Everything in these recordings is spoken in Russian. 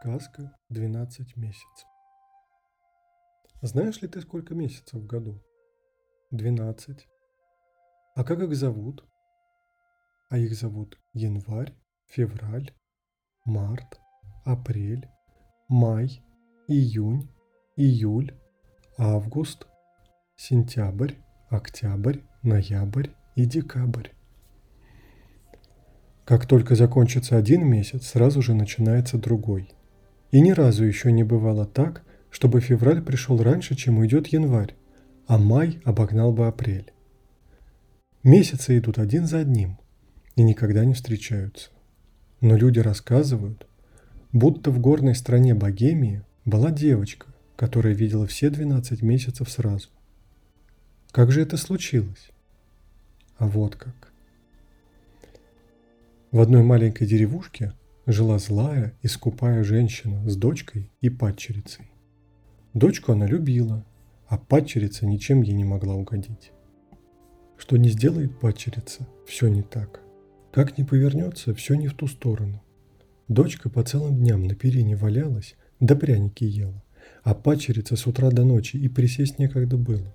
Сказка «Двенадцать месяцев». Знаешь ли ты, сколько месяцев в году? Двенадцать. А как их зовут? А их зовут январь, февраль, март, апрель, май, июнь, июль, август, сентябрь, октябрь, ноябрь и декабрь. Как только закончится один месяц, сразу же начинается другой. И ни разу еще не бывало так, чтобы февраль пришел раньше, чем уйдет январь, а май обогнал бы апрель. Месяцы идут один за одним и никогда не встречаются. Но люди рассказывают, будто в горной стране Богемии была девочка, которая видела все 12 месяцев сразу. Как же это случилось? А вот как. В одной маленькой деревушке жила злая и скупая женщина с дочкой и падчерицей. Дочку она любила, а падчерица ничем ей не могла угодить. Что не сделает падчерица, все не так. Как ни повернется, все не в ту сторону. Дочка по целым дням на перине валялась, да пряники ела, а падчерица с утра до ночи и присесть некогда было.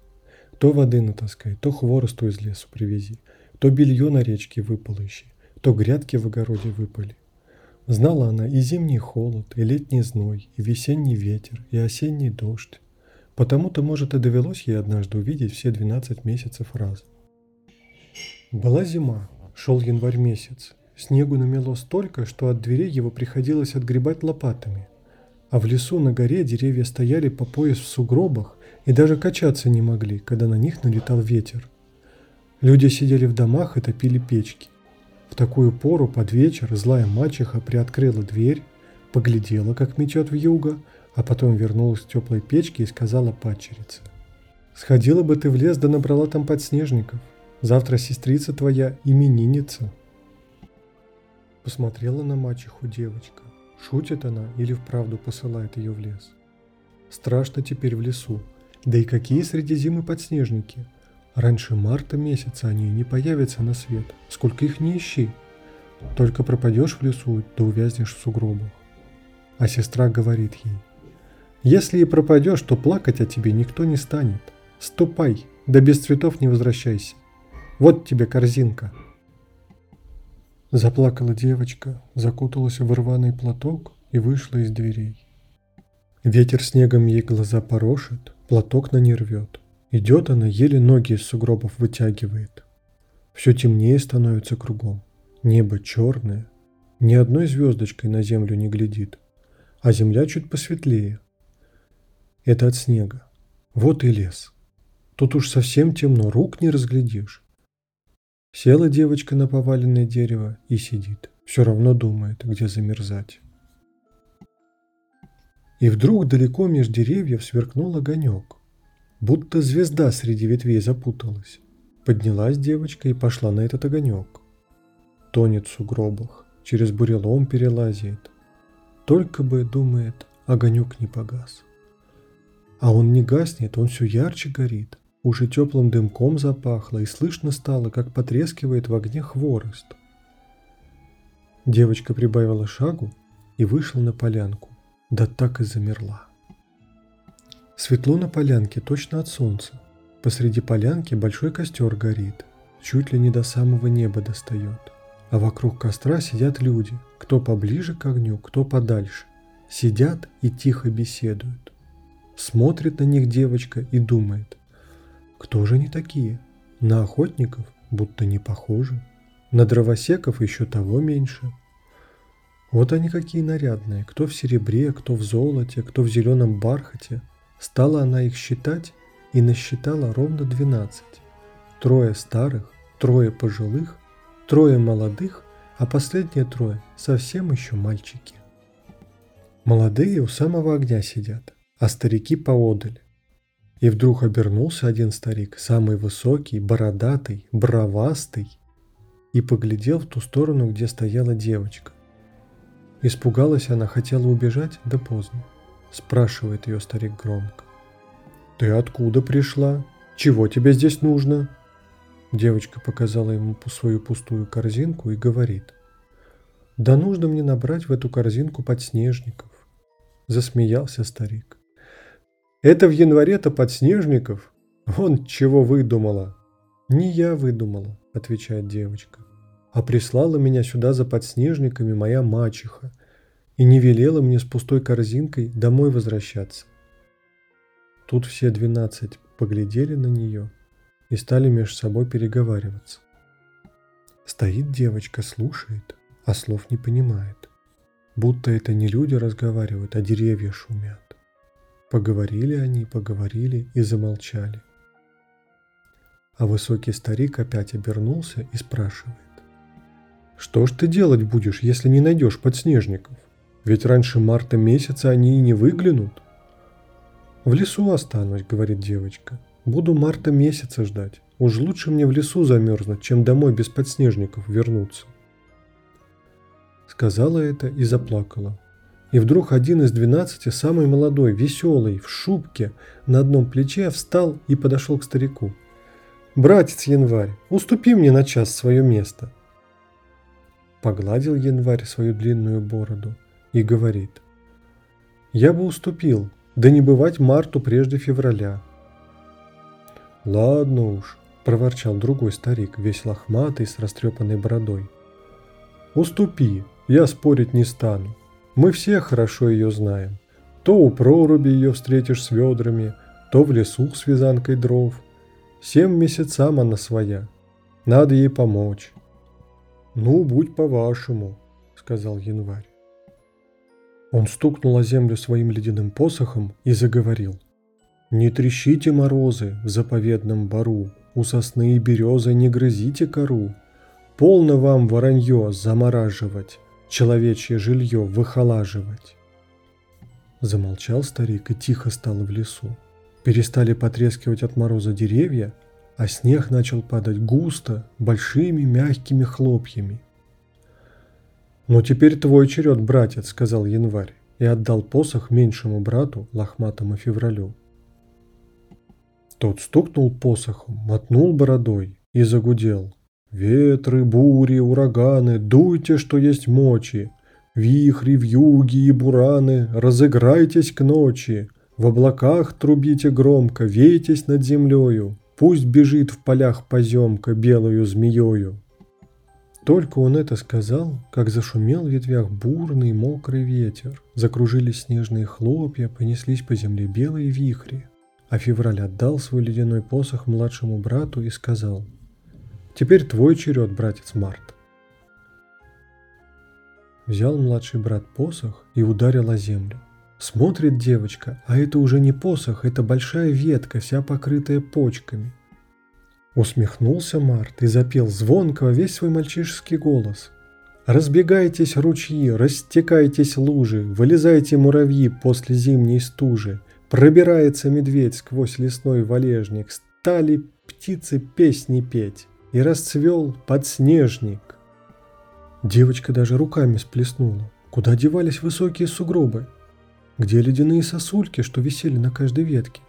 То воды натаскай, то хворосту из лесу привези, то белье на речке выпалыщи, то грядки в огороде выпали. Знала она и зимний холод, и летний зной, и весенний ветер, и осенний дождь. Потому-то, может, и довелось ей однажды увидеть все 12 месяцев разом. Была зима, шел январь месяц. Снегу намело столько, что от дверей его приходилось отгребать лопатами. А в лесу на горе деревья стояли по пояс в сугробах и даже качаться не могли, когда на них налетал ветер. Люди сидели в домах и топили печки. В такую пору под вечер злая мачеха приоткрыла дверь, поглядела, как метет в юго, а потом вернулась к теплой печке и сказала падчерице. «Сходила бы ты в лес да набрала там подснежников. Завтра сестрица твоя именинница». Посмотрела на мачеху девочка. Шутит она или вправду посылает ее в лес? Страшно теперь в лесу. Да и какие среди зимы подснежники – Раньше марта месяца они не появятся на свет, сколько их не ищи. Только пропадешь в лесу, да увязнешь в сугробах. А сестра говорит ей, если и пропадешь, то плакать о тебе никто не станет. Ступай, да без цветов не возвращайся. Вот тебе корзинка. Заплакала девочка, закуталась в рваный платок и вышла из дверей. Ветер снегом ей глаза порошит, платок на ней рвет. Идет она, еле ноги из сугробов вытягивает. Все темнее становится кругом. Небо черное. Ни одной звездочкой на землю не глядит. А земля чуть посветлее. Это от снега. Вот и лес. Тут уж совсем темно, рук не разглядишь. Села девочка на поваленное дерево и сидит. Все равно думает, где замерзать. И вдруг далеко меж деревьев сверкнул огонек будто звезда среди ветвей запуталась. Поднялась девочка и пошла на этот огонек. Тонет в сугробах, через бурелом перелазит. Только бы, думает, огонек не погас. А он не гаснет, он все ярче горит. Уже теплым дымком запахло, и слышно стало, как потрескивает в огне хворост. Девочка прибавила шагу и вышла на полянку, да так и замерла. Светло на полянке точно от солнца. Посреди полянки большой костер горит, чуть ли не до самого неба достает. А вокруг костра сидят люди, кто поближе к огню, кто подальше. Сидят и тихо беседуют. Смотрит на них девочка и думает, кто же они такие? На охотников будто не похожи. На дровосеков еще того меньше. Вот они какие нарядные, кто в серебре, кто в золоте, кто в зеленом бархате – Стала она их считать и насчитала ровно двенадцать. Трое старых, трое пожилых, трое молодых, а последние трое совсем еще мальчики. Молодые у самого огня сидят, а старики поодаль. И вдруг обернулся один старик, самый высокий, бородатый, бровастый, и поглядел в ту сторону, где стояла девочка. Испугалась она, хотела убежать, да поздно. Спрашивает ее старик громко. «Ты откуда пришла? Чего тебе здесь нужно?» Девочка показала ему свою пустую корзинку и говорит. «Да нужно мне набрать в эту корзинку подснежников. засмеялся старик. Это в январе-то подснежников? Вон чего выдумала. Не я выдумала, отвечает девочка. А прислала меня сюда за подснежниками моя мачеха и не велела мне с пустой корзинкой домой возвращаться. Тут все двенадцать поглядели на нее и стали между собой переговариваться. Стоит девочка, слушает, а слов не понимает. Будто это не люди разговаривают, а деревья шумят. Поговорили они, поговорили и замолчали. А высокий старик опять обернулся и спрашивает. «Что ж ты делать будешь, если не найдешь подснежников? Ведь раньше марта месяца они и не выглянут». «В лесу останусь», — говорит девочка. «Буду марта месяца ждать. Уж лучше мне в лесу замерзнуть, чем домой без подснежников вернуться». Сказала это и заплакала. И вдруг один из двенадцати, самый молодой, веселый, в шубке, на одном плече встал и подошел к старику. «Братец Январь, уступи мне на час свое место». Погладил Январь свою длинную бороду и говорит. «Я бы уступил, да не бывать марту прежде февраля». «Ладно уж», – проворчал другой старик, весь лохматый, с растрепанной бородой. «Уступи, я спорить не стану. Мы все хорошо ее знаем. То у проруби ее встретишь с ведрами, то в лесу с вязанкой дров. Семь месяцам она своя. Надо ей помочь. «Ну, будь по-вашему», — сказал январь. Он стукнул о землю своим ледяным посохом и заговорил. «Не трещите морозы в заповедном бару, у сосны и березы не грызите кору. Полно вам воронье замораживать, человечье жилье выхолаживать». Замолчал старик и тихо стало в лесу. Перестали потрескивать от мороза деревья, а снег начал падать густо, большими мягкими хлопьями. «Ну теперь твой черед, братец», — сказал январь, и отдал посох меньшему брату, лохматому февралю. Тот стукнул посохом, мотнул бородой и загудел. «Ветры, бури, ураганы, дуйте, что есть мочи! Вихри, вьюги и бураны, разыграйтесь к ночи! В облаках трубите громко, вейтесь над землею, Пусть бежит в полях поземка белую змеёю. Только он это сказал, как зашумел в ветвях бурный мокрый ветер. Закружились снежные хлопья, понеслись по земле белые вихри. А февраль отдал свой ледяной посох младшему брату и сказал, «Теперь твой черед, братец Март». Взял младший брат посох и ударил о землю. Смотрит девочка, а это уже не посох, это большая ветка, вся покрытая почками. Усмехнулся Март и запел звонко весь свой мальчишеский голос. Разбегайтесь ручьи, растекайтесь лужи, вылезайте муравьи после зимней стужи. Пробирается медведь сквозь лесной валежник, стали птицы песни петь, и расцвел подснежник. Девочка даже руками сплеснула. Куда девались высокие сугробы? Где ледяные сосульки, что висели на каждой ветке?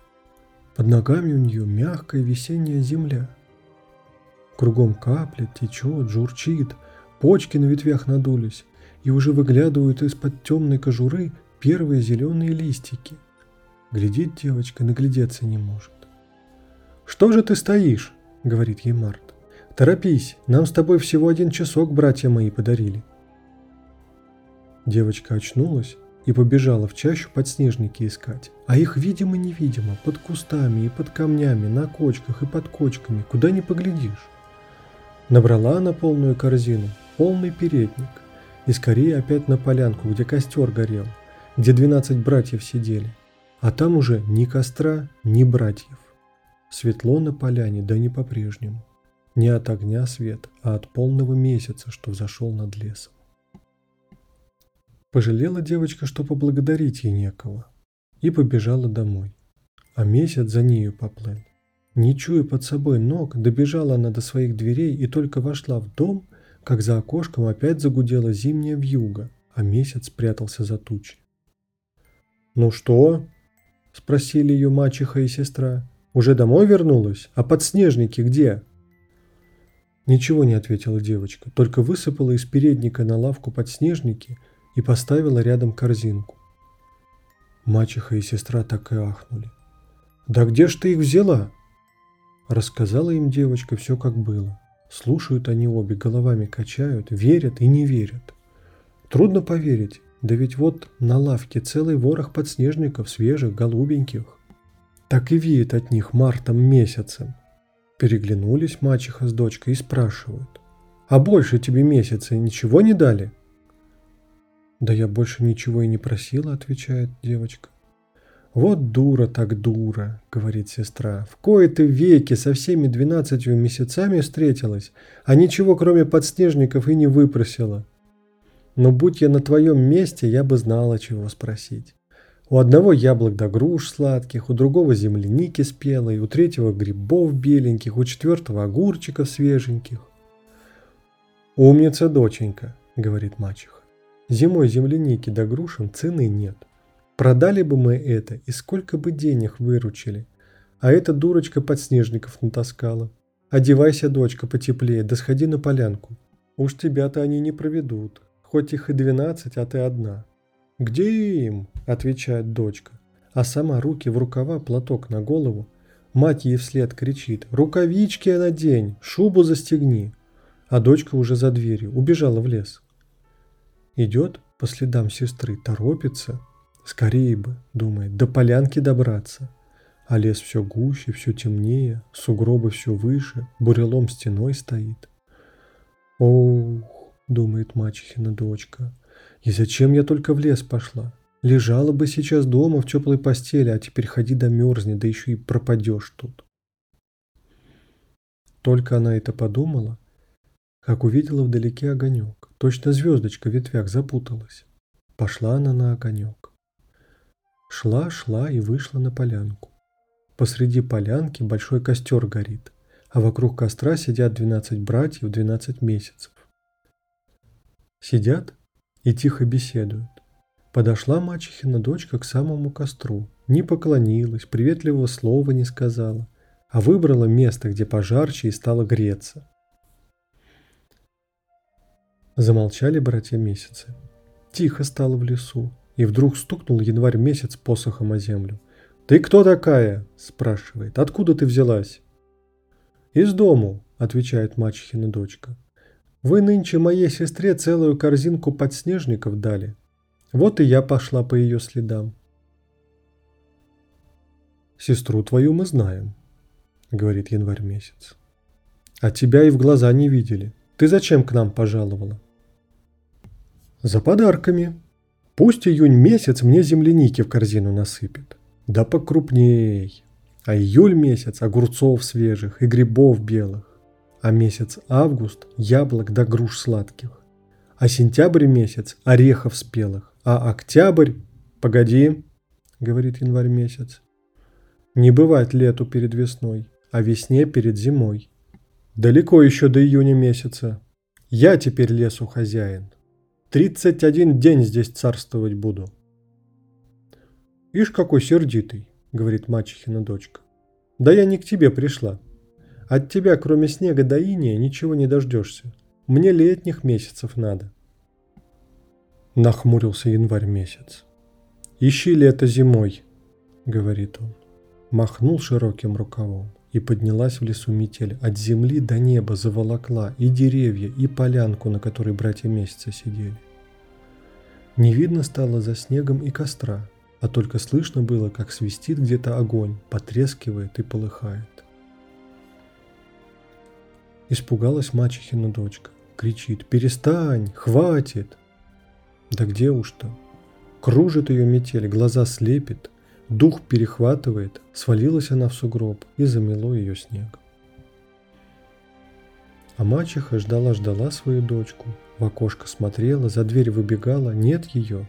Под ногами у нее мягкая весенняя земля. Кругом каплет, течет, журчит, почки на ветвях надулись, и уже выглядывают из-под темной кожуры первые зеленые листики. Глядит девочка, наглядеться не может. «Что же ты стоишь?» — говорит ей Март. «Торопись, нам с тобой всего один часок братья мои подарили». Девочка очнулась и побежала в чащу подснежники искать. А их видимо-невидимо, под кустами и под камнями, на кочках и под кочками, куда ни поглядишь. Набрала на полную корзину полный передник и скорее опять на полянку, где костер горел, где двенадцать братьев сидели. А там уже ни костра, ни братьев. Светло на поляне, да не по-прежнему. Не от огня свет, а от полного месяца, что взошел над лесом. Пожалела девочка, что поблагодарить ей некого, и побежала домой. А месяц за нею поплыл. Не чуя под собой ног, добежала она до своих дверей и только вошла в дом, как за окошком опять загудела зимняя вьюга, а месяц спрятался за тучи. «Ну что?» – спросили ее мачеха и сестра. «Уже домой вернулась? А подснежники где?» Ничего не ответила девочка, только высыпала из передника на лавку подснежники – и поставила рядом корзинку. Мачеха и сестра так и ахнули. «Да где ж ты их взяла?» Рассказала им девочка все как было. Слушают они обе, головами качают, верят и не верят. Трудно поверить, да ведь вот на лавке целый ворох подснежников, свежих, голубеньких. Так и веет от них мартом месяцем. Переглянулись мачеха с дочкой и спрашивают. «А больше тебе месяца ничего не дали?» «Да я больше ничего и не просила», — отвечает девочка. «Вот дура так дура», — говорит сестра. «В кои-то веки со всеми двенадцатью месяцами встретилась, а ничего кроме подснежников и не выпросила. Но будь я на твоем месте, я бы знала, чего спросить. У одного яблок да груш сладких, у другого земляники спелой, у третьего грибов беленьких, у четвертого огурчиков свеженьких. «Умница, доченька», — говорит мачеха. «Зимой земляники да грушам цены нет. Продали бы мы это, и сколько бы денег выручили. А эта дурочка подснежников натаскала. Одевайся, дочка, потеплее, да сходи на полянку. Уж тебя-то они не проведут, хоть их и двенадцать, а ты одна. Где им? отвечает дочка. А сама руки в рукава, платок на голову. Мать ей вслед кричит «Рукавички надень, шубу застегни!» А дочка уже за дверью, убежала в лес. Идет по следам сестры, торопится, Скорее бы, думает, до полянки добраться. А лес все гуще, все темнее, сугробы все выше, бурелом стеной стоит. Ох, думает мачехина дочка, и зачем я только в лес пошла? Лежала бы сейчас дома в теплой постели, а теперь ходи да мерзни, да еще и пропадешь тут. Только она это подумала, как увидела вдалеке огонек. Точно звездочка в ветвях запуталась. Пошла она на огонек. Шла, шла и вышла на полянку. Посреди полянки большой костер горит, а вокруг костра сидят 12 братьев 12 месяцев. Сидят и тихо беседуют. Подошла мачехина дочка к самому костру, не поклонилась, приветливого слова не сказала, а выбрала место, где пожарче и стала греться. Замолчали братья месяцы. Тихо стало в лесу, и вдруг стукнул январь месяц посохом о землю. «Ты кто такая?» – спрашивает. «Откуда ты взялась?» «Из дому», – отвечает мачехина дочка. «Вы нынче моей сестре целую корзинку подснежников дали. Вот и я пошла по ее следам». «Сестру твою мы знаем», – говорит январь месяц. «А тебя и в глаза не видели. Ты зачем к нам пожаловала?» «За подарками», Пусть июнь месяц мне земляники в корзину насыпет. Да покрупней. А июль месяц огурцов свежих и грибов белых. А месяц август яблок да груш сладких. А сентябрь месяц орехов спелых. А октябрь... Погоди, говорит январь месяц. Не бывает лету перед весной, а весне перед зимой. Далеко еще до июня месяца. Я теперь лесу хозяин. Тридцать один день здесь царствовать буду. Ишь, какой сердитый, говорит мачехина дочка. Да я не к тебе пришла. От тебя, кроме снега да иния, ничего не дождешься. Мне летних месяцев надо. Нахмурился январь месяц. Ищи лето зимой, говорит он. Махнул широким рукавом и поднялась в лесу метель. От земли до неба заволокла и деревья, и полянку, на которой братья месяца сидели. Не видно стало за снегом и костра, а только слышно было, как свистит где-то огонь, потрескивает и полыхает. Испугалась мачехина дочка. Кричит «Перестань! Хватит!» Да где уж то? Кружит ее метель, глаза слепит, дух перехватывает, свалилась она в сугроб и замело ее снег. А мачеха ждала-ждала свою дочку, в окошко смотрела, за дверь выбегала, нет ее.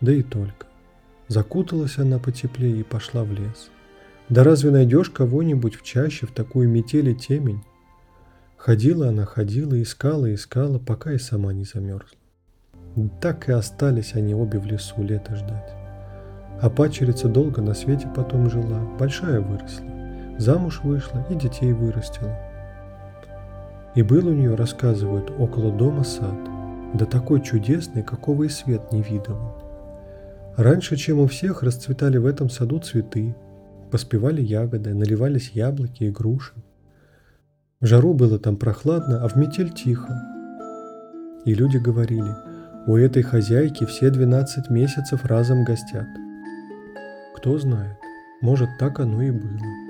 Да и только. Закуталась она потеплее и пошла в лес. Да разве найдешь кого-нибудь в чаще в такую метель и темень? Ходила она, ходила, искала, искала, пока и сама не замерзла. Так и остались они обе в лесу лето ждать. А пачерица долго на свете потом жила, большая выросла. Замуж вышла и детей вырастила. И был у нее, рассказывают, около дома сад, да такой чудесный, какого и свет не видывал. Раньше, чем у всех, расцветали в этом саду цветы, поспевали ягоды, наливались яблоки и груши. В жару было там прохладно, а в метель тихо. И люди говорили, у этой хозяйки все 12 месяцев разом гостят. Кто знает, может так оно и было.